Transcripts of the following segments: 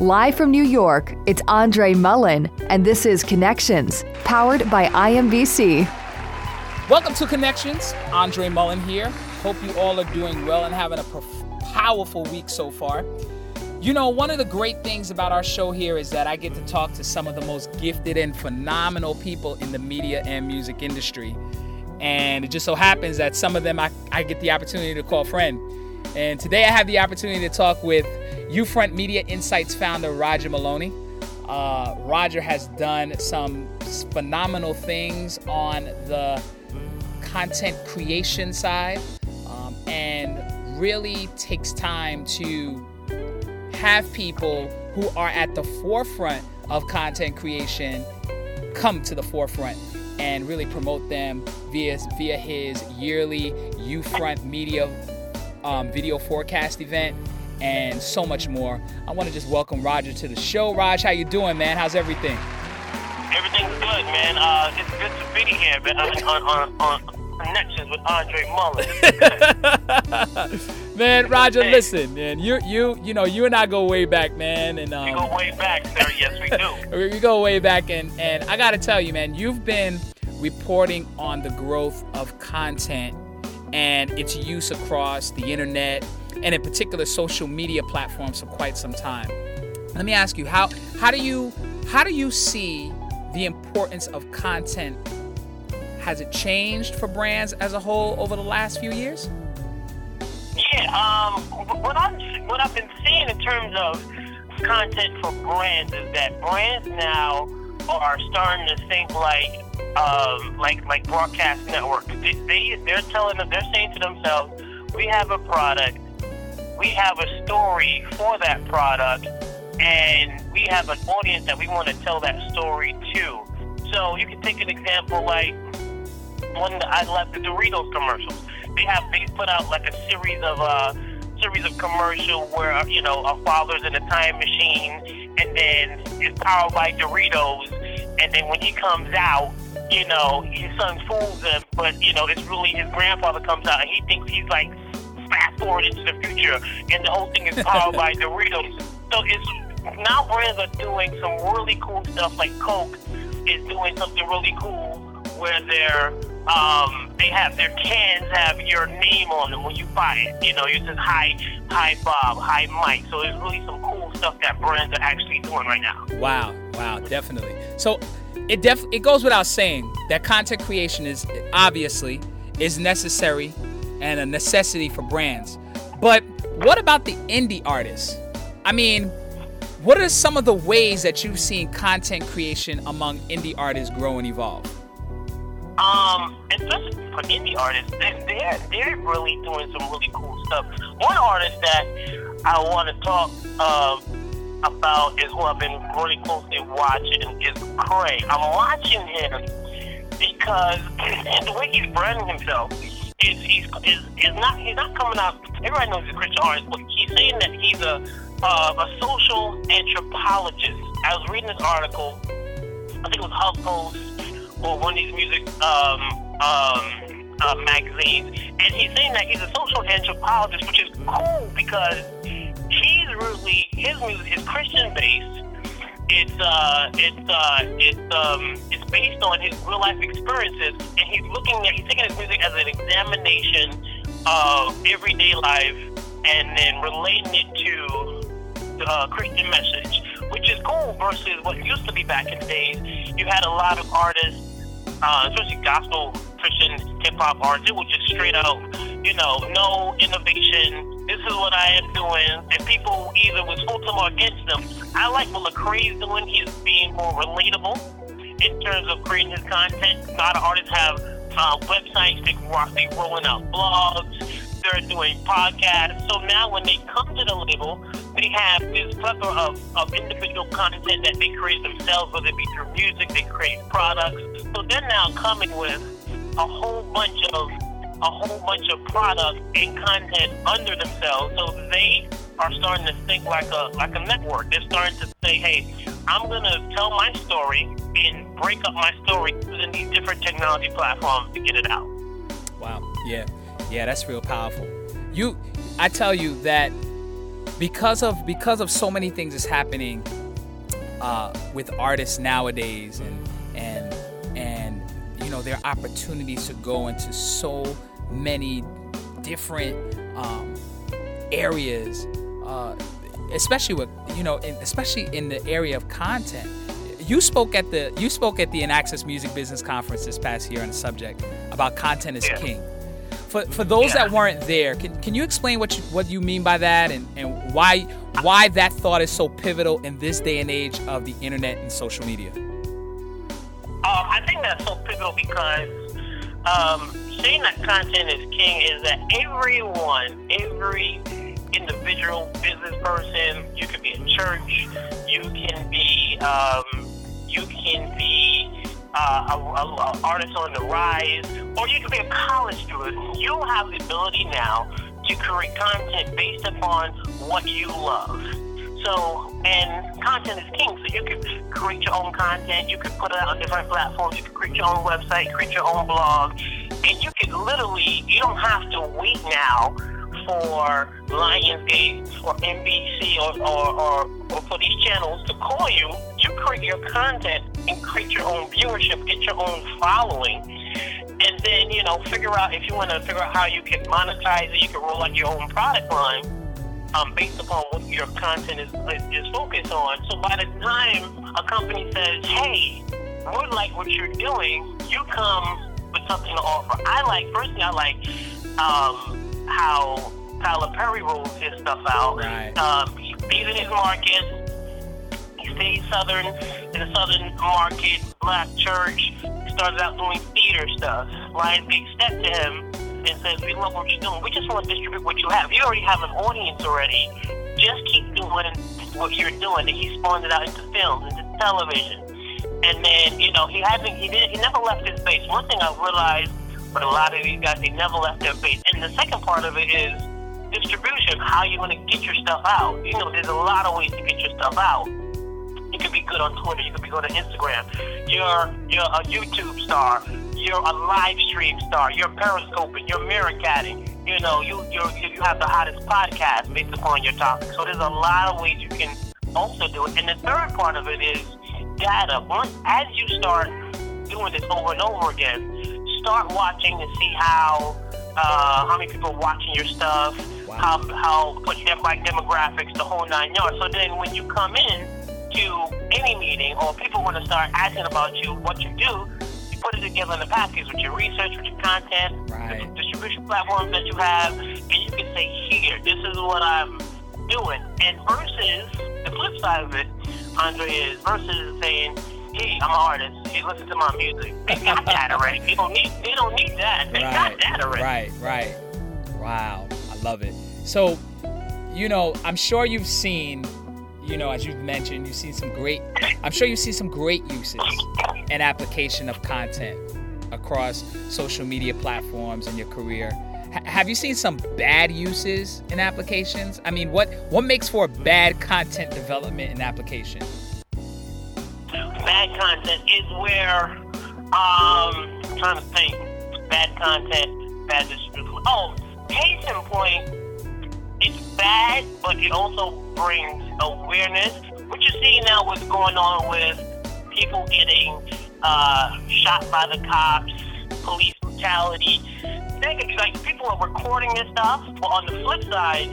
Live from New York, it's Andre Mullen, and this is Connections, powered by IMVC. Welcome to Connections. Andre Mullen here. Hope you all are doing well and having a powerful week so far. You know, one of the great things about our show here is that I get to talk to some of the most gifted and phenomenal people in the media and music industry. And it just so happens that some of them I, I get the opportunity to call friend. And today I have the opportunity to talk with Ufront Media Insights founder Roger Maloney. Uh, Roger has done some phenomenal things on the content creation side um, and really takes time to have people who are at the forefront of content creation come to the forefront and really promote them via via his yearly Ufront Media um, video forecast event and so much more. I want to just welcome Roger to the show. Raj, how you doing, man? How's everything? Everything's good, man. Uh, it's good to be here but I'm on, on, on connections with Andre Mullen. man, Roger, hey. listen, man. You, you, you know, you and I go way back, man. And um, we go way back, sir. Yes, we do. we go way back, and and I got to tell you, man, you've been reporting on the growth of content and its use across the internet and in particular social media platforms for quite some time. Let me ask you how how do you how do you see the importance of content has it changed for brands as a whole over the last few years? Yeah, um, what I'm what I've been seeing in terms of content for brands is that brands now are starting to think like um, like like broadcast networks. They, they they're telling them they're saying to themselves, we have a product, we have a story for that product, and we have an audience that we want to tell that story to. So you can take an example like that I love the Doritos commercials. They have they put out like a series of uh series of commercial where you know a father's in a time machine and then it's powered by Doritos and then when he comes out you know, his son fools him, but you know, it's really his grandfather comes out and he thinks he's like fast forward into the future, and the whole thing is powered by Doritos. So it's now brands are doing some really cool stuff. Like Coke is doing something really cool where they're um, they have their cans have your name on them when you buy it. You know, it says hi, hi Bob, hi Mike. So there's really some cool stuff that brands are actually doing right now. Wow, wow, definitely. So it def it goes without saying that content creation is obviously is necessary and a necessity for brands. But what about the indie artists? I mean, what are some of the ways that you've seen content creation among indie artists grow and evolve? Um, especially for indie artists, they're they're really doing some really cool stuff. One artist that I want to talk uh, about is who I've been really closely watching is Cray. I'm watching him because the way he's branding himself is he's is, is not he's not coming out. Everybody knows he's a Christian artist, but he's saying that he's a uh, a social anthropologist. I was reading this article. I think it was HuffPost or one of these music um, um, uh, magazines, and he's saying that he's a social anthropologist, which is cool because he's really his music is Christian based. It's uh, it's uh, it's um, it's based on his real life experiences, and he's looking at he's taking his music as an examination of everyday life, and then relating it to the uh, Christian message, which is cool versus what used to be back in the days. You had a lot of artists, uh, especially gospel Christian hip hop artists. It was just straight out, you know, no innovation this is what I am doing, and people either was for them or against them. I like what Lecrae is doing. He's being more relatable in terms of creating his content. A lot of artists have uh, websites, they, they rolling out blogs, they're doing podcasts. So now when they come to the label, they have this plethora of, of individual content that they create themselves, whether it be through music, they create products. So they're now coming with a whole bunch of a whole bunch of product and content under themselves. So they are starting to think like a like a network. They're starting to say, "Hey, I'm going to tell my story and break up my story using these different technology platforms to get it out." Wow. Yeah. Yeah, that's real powerful. You I tell you that because of because of so many things that's happening uh, with artists nowadays, and and you know there are opportunities to go into so many different um, areas, uh, especially with you know, in, especially in the area of content. You spoke at the you spoke at the Inaccess Music Business Conference this past year on the subject about content is Yeah. king. For, for those Yeah. that weren't there, can, can you explain what you, what you mean by that and, and why why that thought is so pivotal in this day and age of the internet and social media? I think that's so pivotal because um, saying that content is king is that everyone, every individual business person, you could be a church, you can be, um, you can be uh, a, a, a artist on the rise, or you could be a college student. You have the ability now to create content based upon what you love. So, and content is king. So you can create your own content. You can put it on different platforms. You can create your own website, create your own blog, and you can literally. You don't have to wait now for Lionsgate or NBC or, or, or, or for these channels to call you. You create your content and create your own viewership, get your own following and then you know figure out if you want to figure out how you can monetize it. You can roll out your own product line um, based upon what your content is is focused on. So by the time a company says, "Hey, we like what you're doing," you come with something to offer. I like personally, I like um, how Tyler Perry rolls his stuff out. Right. Um, he- he's in his market. He stayed southern in the southern market, black church. He started out doing theater stuff. Lionsgate stepped to him and said, "We love what you're doing. We just want to distribute what you have. You already have an audience already. Just keep doing what you're doing." And he spawned it out into films, into television. And then, you know, he hasn't. He did. He never left his base. One thing I realized with a lot of these guys, they never left their base. And the second part of it is distribution. How you going to get your stuff out? You know, there's a lot of ways to get your stuff out. You can be good on Twitter. You can be good on Instagram. You're you're a YouTube star. You're a live stream star. You're periscoping. You're mirror catting. You know, you you you have the hottest podcast based upon your topic. So there's a lot of ways you can also do it. And the third part of it is data. Once as you start doing this over and over again, start watching to see how uh, how many people are watching your stuff, Wow. how how what dem- like demographics, the whole nine yards. So then when you come in to any meeting or people want to start asking about you, what you do, put it together in a package with your research, with your content, Right. the distribution platforms that you have, and you can say, here, this is what I'm doing. And versus the flip side of it, Andre, is versus saying, hey, I'm an artist. Hey, listen to my music. They got that already. They don't need. They don't need that. They got that already. right, right. Wow, I love it. So, you know, I'm sure you've seen, you know, as you've mentioned, you've seen some great. I'm sure you see some great uses and application of content across social media platforms in your career. H- have you seen some bad uses in applications? I mean, what what makes for bad content development and application? bad content is where um I'm trying to think bad content bad distribution oh case in point it's bad but it also brings awareness what you see now what's going on with people getting uh, shot by the cops police brutality Negative, like people are recording this stuff but on the flip side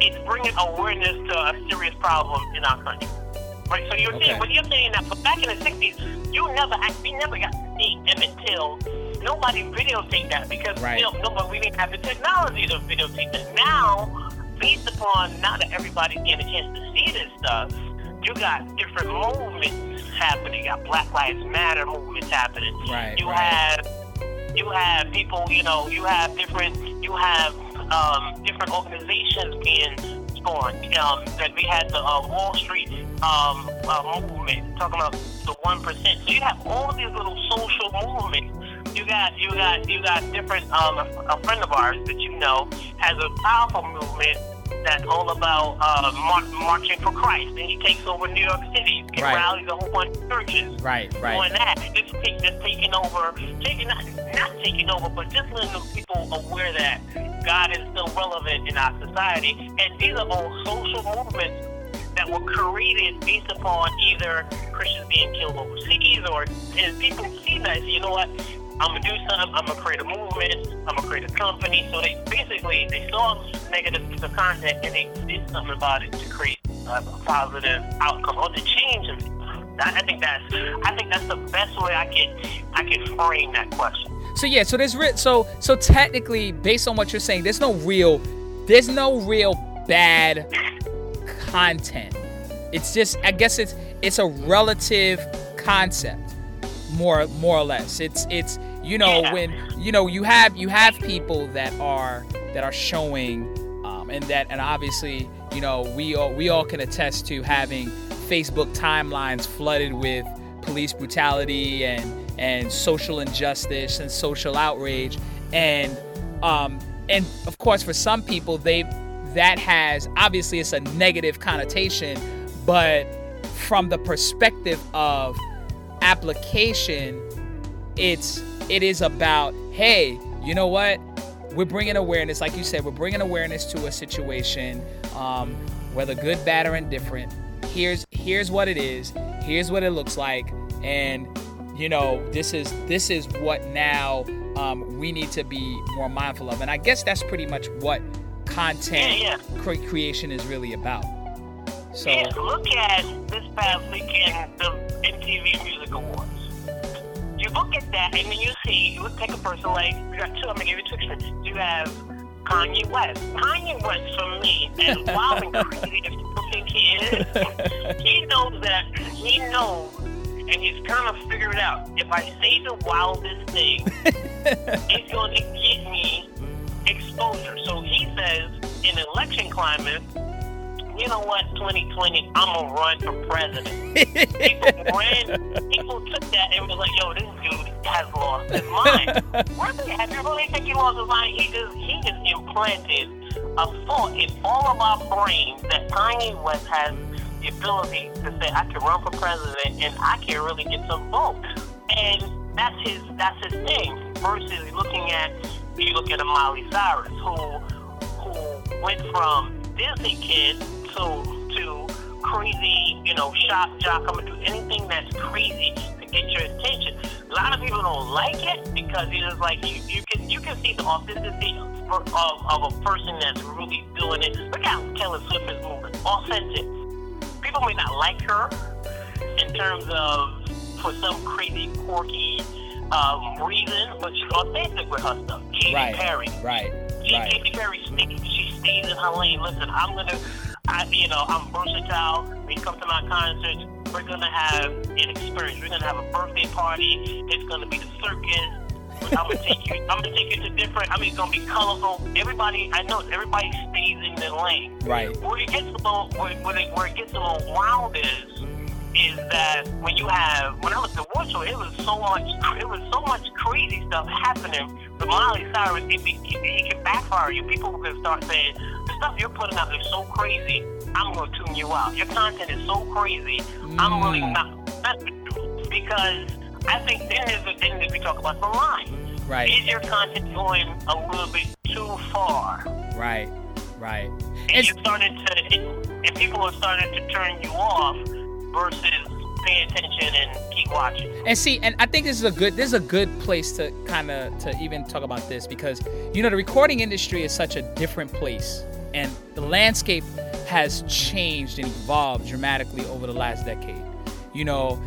it's bringing awareness to a serious problem in our country Right, so you're Okay. saying, but you're saying that, but back in the '60s, you never, we never got to see them until nobody videotaped that because Right. you know, nobody we didn't have the technology to videotape that. Now, based upon now that everybody's getting a chance to see this stuff, you got different movements happening. You got Black Lives Matter movements happening. Right, You right. have you have people, you know, you have different, you have um, different organizations being spawned. Um, that we had the uh, Wall Street um, uh, movement talking about the one percent. So you have all these little social movements. You got, you got, you got different. Um, a, a friend of ours that you know has a powerful movement that's all about uh, mar- marching for Christ. And he takes over New York City, he Right. rallies a whole bunch of churches. Right, right. Doing that, just, take, just taking over, taking not, not taking over, but just letting people aware that God is still relevant in our society. And these are all social movements that were created based upon either Christians being killed overseas or and people see that you know what, I'm gonna do something, I'm gonna create a movement, I'm gonna create a company. So they basically they saw negative piece of content and they did something about it to create a positive outcome or to change it. I think that's I think that's the best way I can I can frame that question. So yeah, so there's re- so so technically, based on what you're saying, there's no real, there's no real bad content. It's just, I guess it's it's a relative concept, more more or less. It's it's you know Yeah. when you know you have you have people that are that are showing, um, and that and obviously you know we all we all can attest to having Facebook timelines flooded with police brutality and and social injustice and social outrage and um and of course for some people they that has obviously it's a negative connotation but from the perspective of application it's it is about hey you know what? We're bringing awareness like you said we're bringing awareness to a situation um, whether good bad or indifferent. Here's here's what it is here's what it looks like and you know this is this is what now um, we need to be more mindful of. And i guess that's pretty much what content Yeah, cre- creation is really about. So Yeah, look at this past weekend, the MTV Music Awards. Look at that, and then you see, you look take a person like, you got two, I'm gonna give you two examples. You have Kanye West. Kanye West, for me, as wild and crazy as people think he is, he knows that, he knows, and he's kind of figured it out. If I say the wildest thing, it's going to get me exposure. So he says, in election climate, you know what, 2020, I'm gonna run for president. people ran, people took that and was like, yo, this dude has lost his mind. really, have you really think he lost his mind? He just, he just implanted a thought in all of our brains that Kanye West has the ability to say, I can run for president and I can really get some votes. And that's his, that's his thing. Versus looking at, you look at a Miley Cyrus who, who went from Disney kid to to crazy, you know, shock jock. I'm gonna do anything that's crazy to get your attention. A lot of people don't like it because it's like you, you can you can see the authenticity of, of, of a person that's really doing it. Look how Taylor Swift is moving, authentic. People may not like her in terms of for some crazy quirky um, reason, but she's authentic with her stuff. Katy right Perry, right she, right Katy Perry she stays in her lane. Listen, I'm gonna, I, you know, I'm versatile. When you come to my concerts, we're gonna have an experience. We're gonna have a birthday party. It's gonna be the circus. I'm gonna take you. I'm gonna take you to different. I mean, it's gonna be colorful. Everybody, I know everybody stays in their lane. right Where it gets a little, where, where, it, where it gets a little wild is, is that when you have, when I was at the award show, it was so much, it was so much crazy stuff happening. With Miley Cyrus, it, it, it can backfire you. People can start saying, the stuff you're putting out is so crazy, I'm going to tune you out. Your content is so crazy, I'm really Mm. not messing with you. Because I think then there's the thing that we talk about the line. right Is your content going a little bit too far? right right and It's- you started to, and people are starting to turn you off versus pay attention and keep watching. And see, and I think this is a good this is a good place to kind of to even talk about this because you know the recording industry is such a different place, and the landscape has changed and evolved dramatically over the last decade. You know,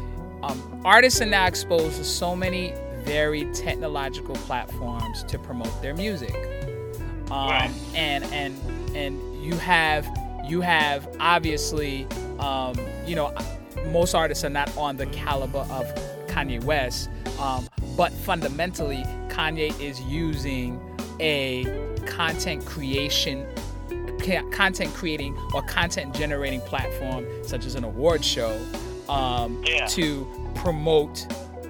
um, artists are now exposed to so many very technological platforms to promote their music, um, Right. and and and you have you have obviously um, you know most artists are not on the caliber of Kanye West, um, but fundamentally Kanye is using a content creation content creating or content generating platform such as an award show um, Yeah. to promote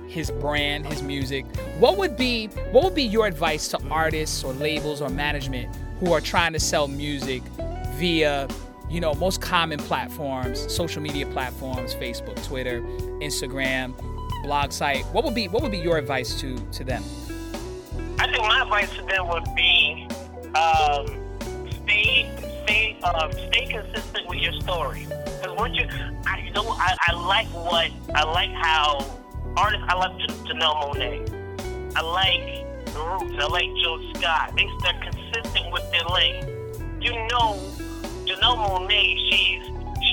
his brand, his music. What would be what would be your advice to artists or labels or management who are trying to sell music via you know most common platforms, social media platforms, Facebook, Twitter, Instagram, blog site. What would be what would be your advice to to them? I think my advice to them would be um, stay stay um, stay consistent with your story. Because once you, I, know, I, I like what I like how artists. I like to Janelle Monáe. I like the Roots. I like Joe Scott. They they're consistent with their lane. You know, Janelle Monáe. She's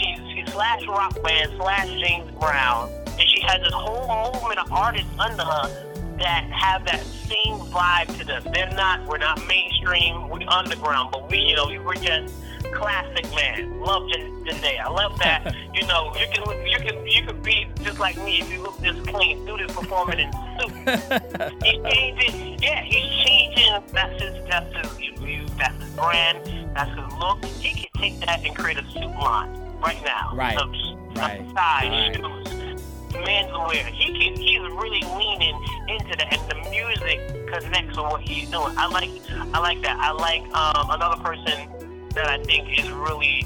she's she's slash rock band slash James Brown, and she has this whole movement of artists under her that have that same vibe to them. They're not, we're not mainstream, we're underground, but we, you know, we're just classic man. Love Janae. I love that. you know, you can you can you can be just like me if you look this clean. Do this performing in suit. he's changing. Yeah, he's changing. That's his. That's his. That's his brand. That's his look. He can take that and create a suit line right now. Right. Right. Size right. shoes. Menswear. He can, he's really leaning into that, and the music connects with what he's doing. I like I like that. I like um, another person that I think is really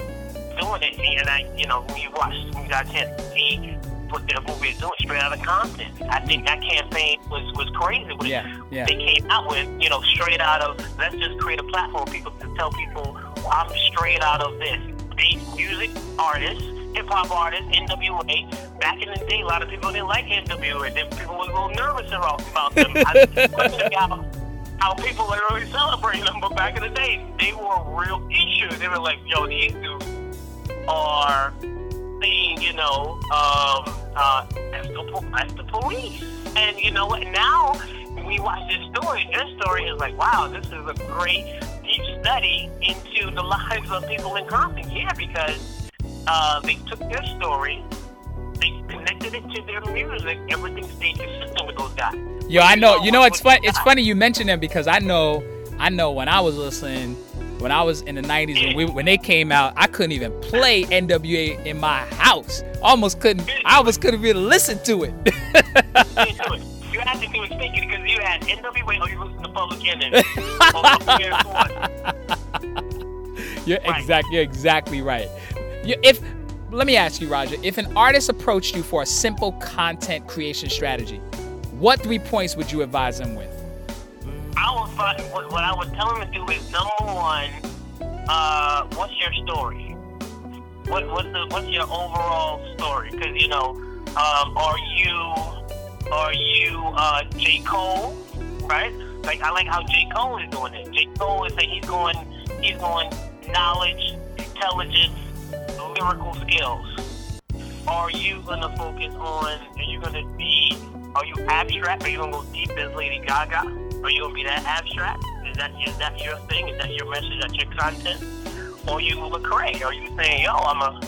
doing it. And I, you know, when you watch, when you got a chance to see what their movie is doing straight out of Compton. I think that campaign was, was crazy. What yeah, yeah. they came out with, you know, straight out of, let's just create a platform people to tell people, I'm straight out of this. They music artists, hip hop artists, NWA. Back in the day, a lot of people didn't like NWA. People were a little nervous about, about them. I, how people are really celebrating them. But back in the day, they were a real issue. They were like, yo, these dudes are being, you know, um, uh, the, as the police. And you know what? Now, we watch this story, This story is like, wow, this is a great deep study into the lives of people in Compton. Yeah, because uh, they took their story they connected it to their music, everything stayed consistent with those guys. Yo, I know. You know, it's fun. It's funny you mention them because I know. I know when I was listening, when I was in the '90s when we when they came out, I couldn't even play NWA in my house. Almost couldn't. I almost couldn't even listen to it. you had to do it thinking because you had NWA or you listened to Public Enemy. you're right. exactly. You're exactly right. If let me ask you, Roger, if an artist approached you for a simple content creation strategy, what three points would you advise them with? I would find, what, what I would tell them to do is number one, uh, what's your story? What, what's the what's your overall story? Because you know, um, are you are you uh, J Cole, right? Like I like how J Cole is doing it. J Cole is saying he's going he's going knowledge, intelligence, lyrical skills? Are you gonna focus on? Are you gonna be? Are you abstract? Are you gonna go deep as Lady Gaga? Are you gonna be that abstract? Is that is that your thing? Is that your message? That your content? Or you Lecrae? Are you saying, yo, I'm a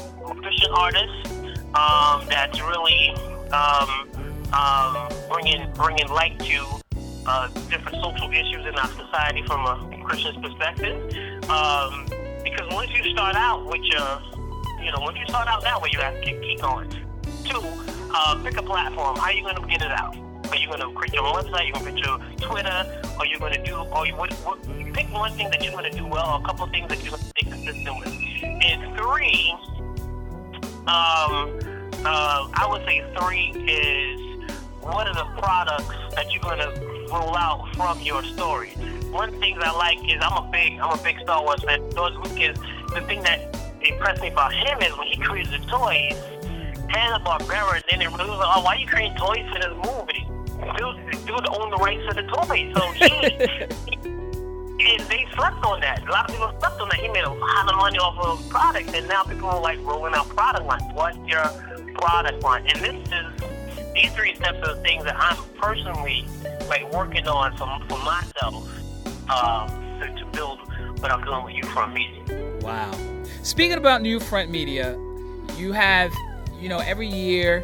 Christian artist um, that's really um, um, bringing bringing light to uh, different social issues in our society from a Christian perspective. Um, because once you start out with your you know, when you start out that way, you have to keep, going. Two, uh, pick a platform. How are you going to get it out? Are you going to create your own website? You're going to create your Twitter? Are you going to do, or you, what, what, pick one thing that you're going to do well, or a couple things that you're going to stay consistent with. And three, um, uh, I would say three is what are the products that you're going to roll out from your story? One thing I like is I'm a big, I'm a big Star Wars fan. George Lucas, the thing that impressed me about him is when he created the toys, Hanna Barbera, then was like, oh, why are you creating toys for this movie? Dude, dude owned the rights to the toys, so he, and they slept on that. A lot of people slept on that. He made a lot of money off of products, and now people are like rolling out product lines. What's your product line? And this is these three steps are the things that I'm personally like working on for, for myself um, to, to build what I'm doing with YouFront Media. Wow. Speaking about YouFront Media, you have, you know, every year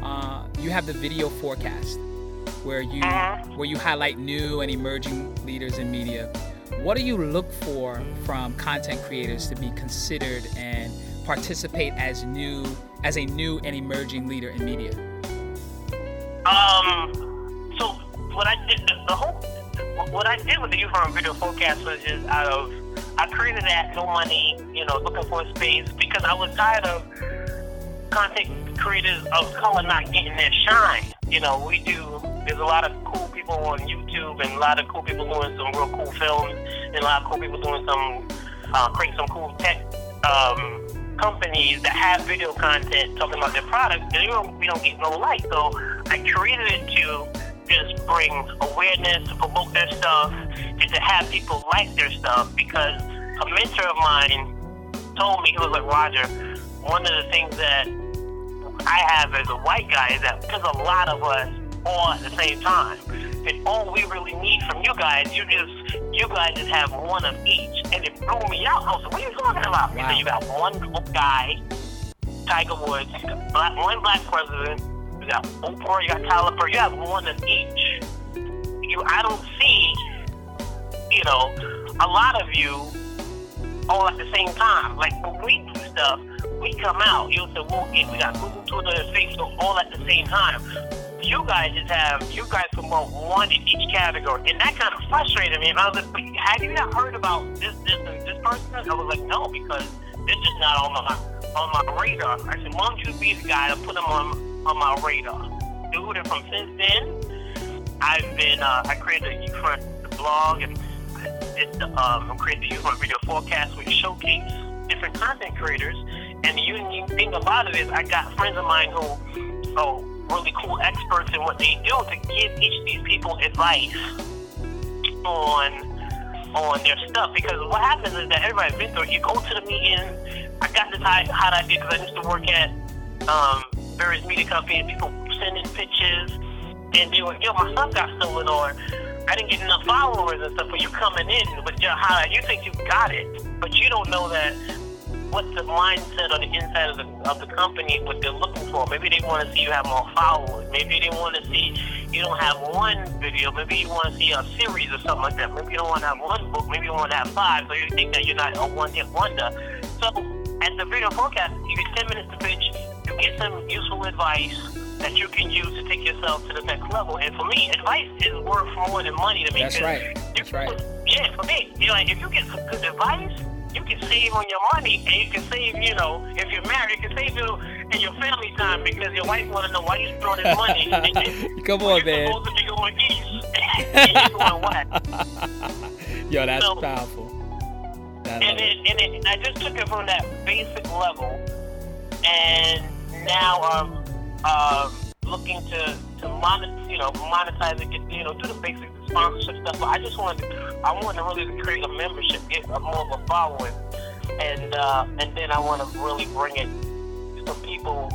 uh, you have the video forecast where you uh-huh. where you highlight new and emerging leaders in media. What do you look for from content creators to be considered and participate as new as a new and emerging leader in media? Um. So what I did, the, the whole what I did with the YouFront Video Forecast was just out of I created that no money, you know, looking for a space because I was tired of content creators of color not getting their shine. You know, we do. There's a lot of cool people on YouTube and a lot of cool people doing some real cool films and a lot of cool people doing some uh, creating some cool tech um, companies that have video content talking about their products. And don't, we don't get no light. So I created it to just bring awareness, to promote their stuff, and to have people like their stuff. Because a mentor of mine told me he was like Roger. One of the things that I have as a white guy is that there's a lot of us all at the same time. And all we really need from you guys, you just you guys just have one of each. And it blew me out. I was like, what are you talking about? Wow. You, you got one guy, Tiger Woods, black, one black president, you got Oprah, you got Tyler Perry, you have one of each. You I don't see, you know, a lot of you all at the same time. Like when we do stuff, we come out. You'll say, well, we got Google, Twitter, and Facebook all at the same time. You guys just have, you guys promote one in each category. And that kind of frustrated me. And I was like, have you not heard about this, this, and this person? I was like, no, because this is not on my on my radar. I said, why don't you be the guy to put them on on my radar? Dude, and from since then, I've been, uh, I created a front blog and did, um, I created the Youth Video Forecast, which showcase different content creators and the unique thing about it is, I got friends of mine who are really cool experts in what they do to give each of these people advice on on their stuff. Because what happens is that everybody's been through. You go to the meeting. I got this hot, hot idea because I used to work at um, various media companies. People sending pictures, and they were, yo, my stuff got stolen, or I didn't get enough followers and stuff. But you coming in with your highlight, you think you got it, but you don't know that what's the mindset on the inside of the, of the company, what they're looking for. Maybe they want to see you have more followers. Maybe they want to see you don't have one video. Maybe you want to see a series or something like that. Maybe you don't want to have one book. Maybe you want to have five. So you think that you're not a one-hit wonder. So at the video forecast, you get 10 minutes to pitch. Get some useful advice that you can use to take yourself to the next level. And for me, advice is worth more than money to me. That's right. That's right. Yeah, for me, you know, if you get some good advice you can save on your money and you can save, you know, if you're married, you can save you in your family time because your wife want to know why you're throwing this money. Come on, man. Supposed to be going east. and you're going west. Yo, that's so, powerful. and, it, and, it, and I just took it from that basic level, and now I'm um, looking to to monetize, you know, monetize it, get, you know, do the basic sponsorship stuff. But I just wanted, to, I wanted to really create a membership, get a, more of a following, and uh, and then I want to really bring it to some people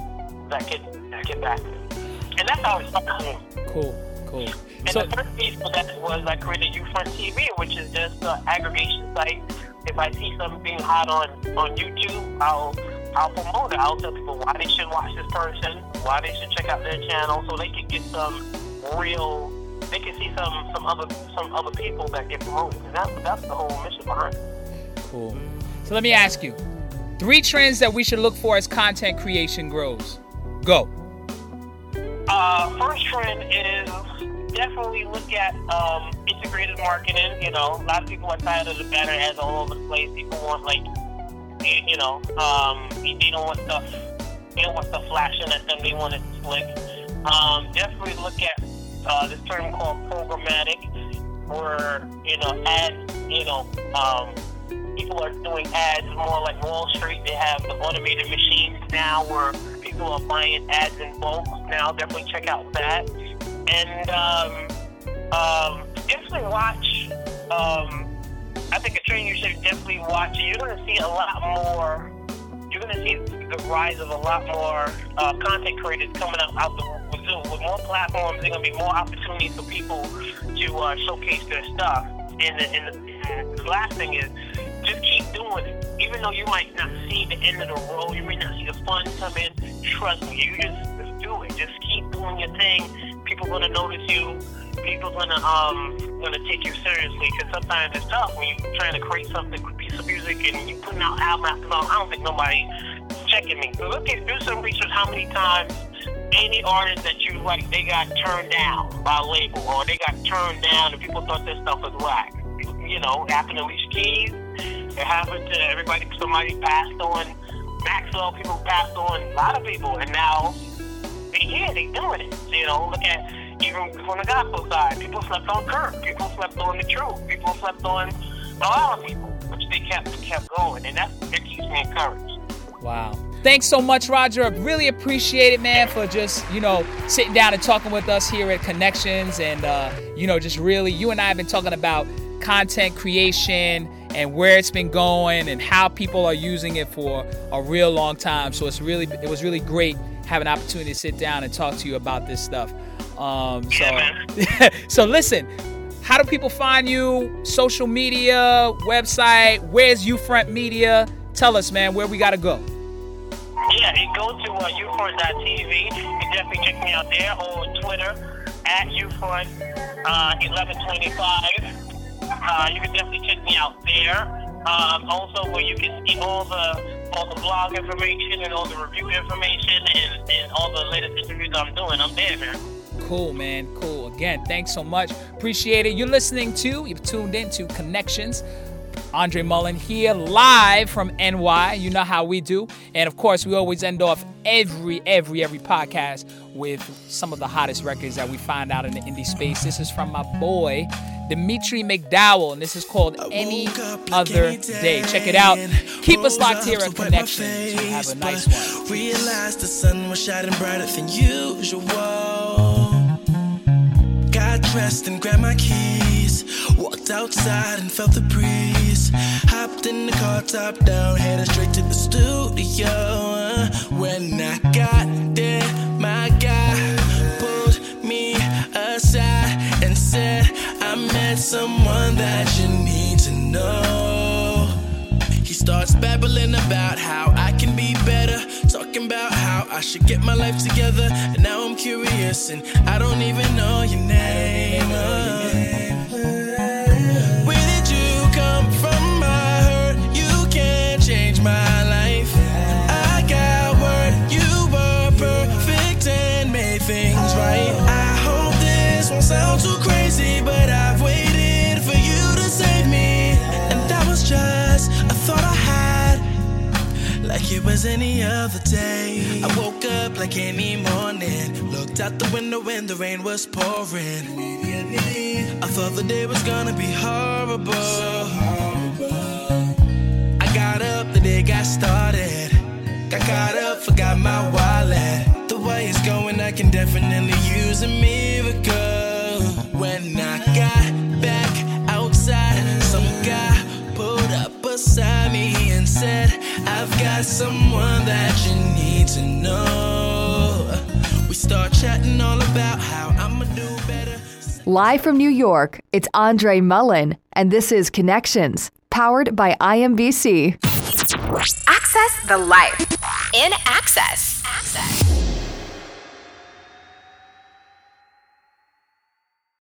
that can that can back it. And that's how it started. Cool, cool. And so, the third piece of that was I created Ufront TV, which is just an aggregation site. If I see something hot on on YouTube, I'll I'll promote it. I'll tell people why they should watch this person, why they should check out their channel, so they can get some real. They can see some some other some other people that get promoted, and that's that's the whole mission behind it. Cool. So let me ask you, three trends that we should look for as content creation grows. Go. Uh, first trend is definitely look at um, integrated marketing. You know, a lot of people are tired of the banner ads all over the place. People want like you know, um, they, don't want stuff. They don't want stuff flashing at them. They want it slick. Um, definitely look at uh, this term called programmatic, where you know ads. You know, um, people are doing ads more like Wall Street. They have the automated machines now where people are buying ads in bulk. Now definitely check out that. And um, um, definitely watch um, I think a trend you should definitely watch. You're going to see a lot more. You're going to see the rise of a lot more uh, content creators coming out out the with, with more platforms. There's going to be more opportunities for people to uh, showcase their stuff. And the, and, the, and the last thing is just keep doing it. Even though you might not see the end of the road, you may not see the funds come in. Trust me, you just, just do it. Just keep doing your thing. People to notice you people gonna um gonna take you seriously because sometimes it's tough when you're trying to create something, piece of music, and you putting out album after album. I don't think nobody checking me. Look at do some research. How many times any artist that you like they got turned down by a label or they got turned down and people thought this stuff was whack. You know, happened to Alicia Keys. It happened to everybody. Somebody passed on Maxwell. People passed on a lot of people, and now they here. They doing it. You know, look at even from the gospel side. People slept on Kirk. People slept on the truth. People slept on a lot of people, which they kept kept going, and that it keeps me encouraged. Wow. Thanks so much, Roger. I really appreciate it, man, for just, you know, sitting down and talking with us here at Connections. And, uh, you know, just really, you and I have been talking about content creation and where it's been going and how people are using it for a real long time. So it's really, it was really great having an opportunity to sit down and talk to you about this stuff. Um, so, Yeah, so listen, how do people find you? Social media, website, where's Ufront Media? Tell us, man, where we got to go. Yeah, you go to uh, ufront.tv. You can definitely check me out there or Twitter at ufront uh, 1125. Uh, you can definitely check me out there. Um, also, where you can see all the all the blog information and all the review information and, and all the latest interviews I'm doing. I'm there, man. Cool, man. Cool. Again, thanks so much. Appreciate it. You're listening to, you've tuned in to Connections. Andre Mullen here live from NY. You know how we do. And of course, we always end off every, every, every podcast with some of the hottest records that we find out in the indie space. This is from my boy, Dimitri McDowell, and this is called Any Other Day. Check it out. Keep us locked here at Connections. Have a nice one. Realized the sun was shining brighter than usual. Got dressed and grabbed my keys. Walked outside and felt the breeze. Hopped in the car, top down, headed straight to the studio. When I got there, my guy pulled me aside and said, I met someone that you need to know. He starts babbling about how I can be better, talking about how I should get my life together. And now I'm curious, and I don't even know your name. Uh, like it was any other day. I woke up like any morning, looked out the window when the rain was pouring. I thought the day was gonna be horrible. I got up, the day got started. Got caught up, forgot my wallet. The way it's going, I can definitely use a miracle. When I got back outside, some guy pulled up beside me and said, I've got someone that you need to know. We start chatting all about how I'ma do better. Live from New York, it's Andre Mullen, and this is Connections, powered by IMBC. Access the life in access. Access.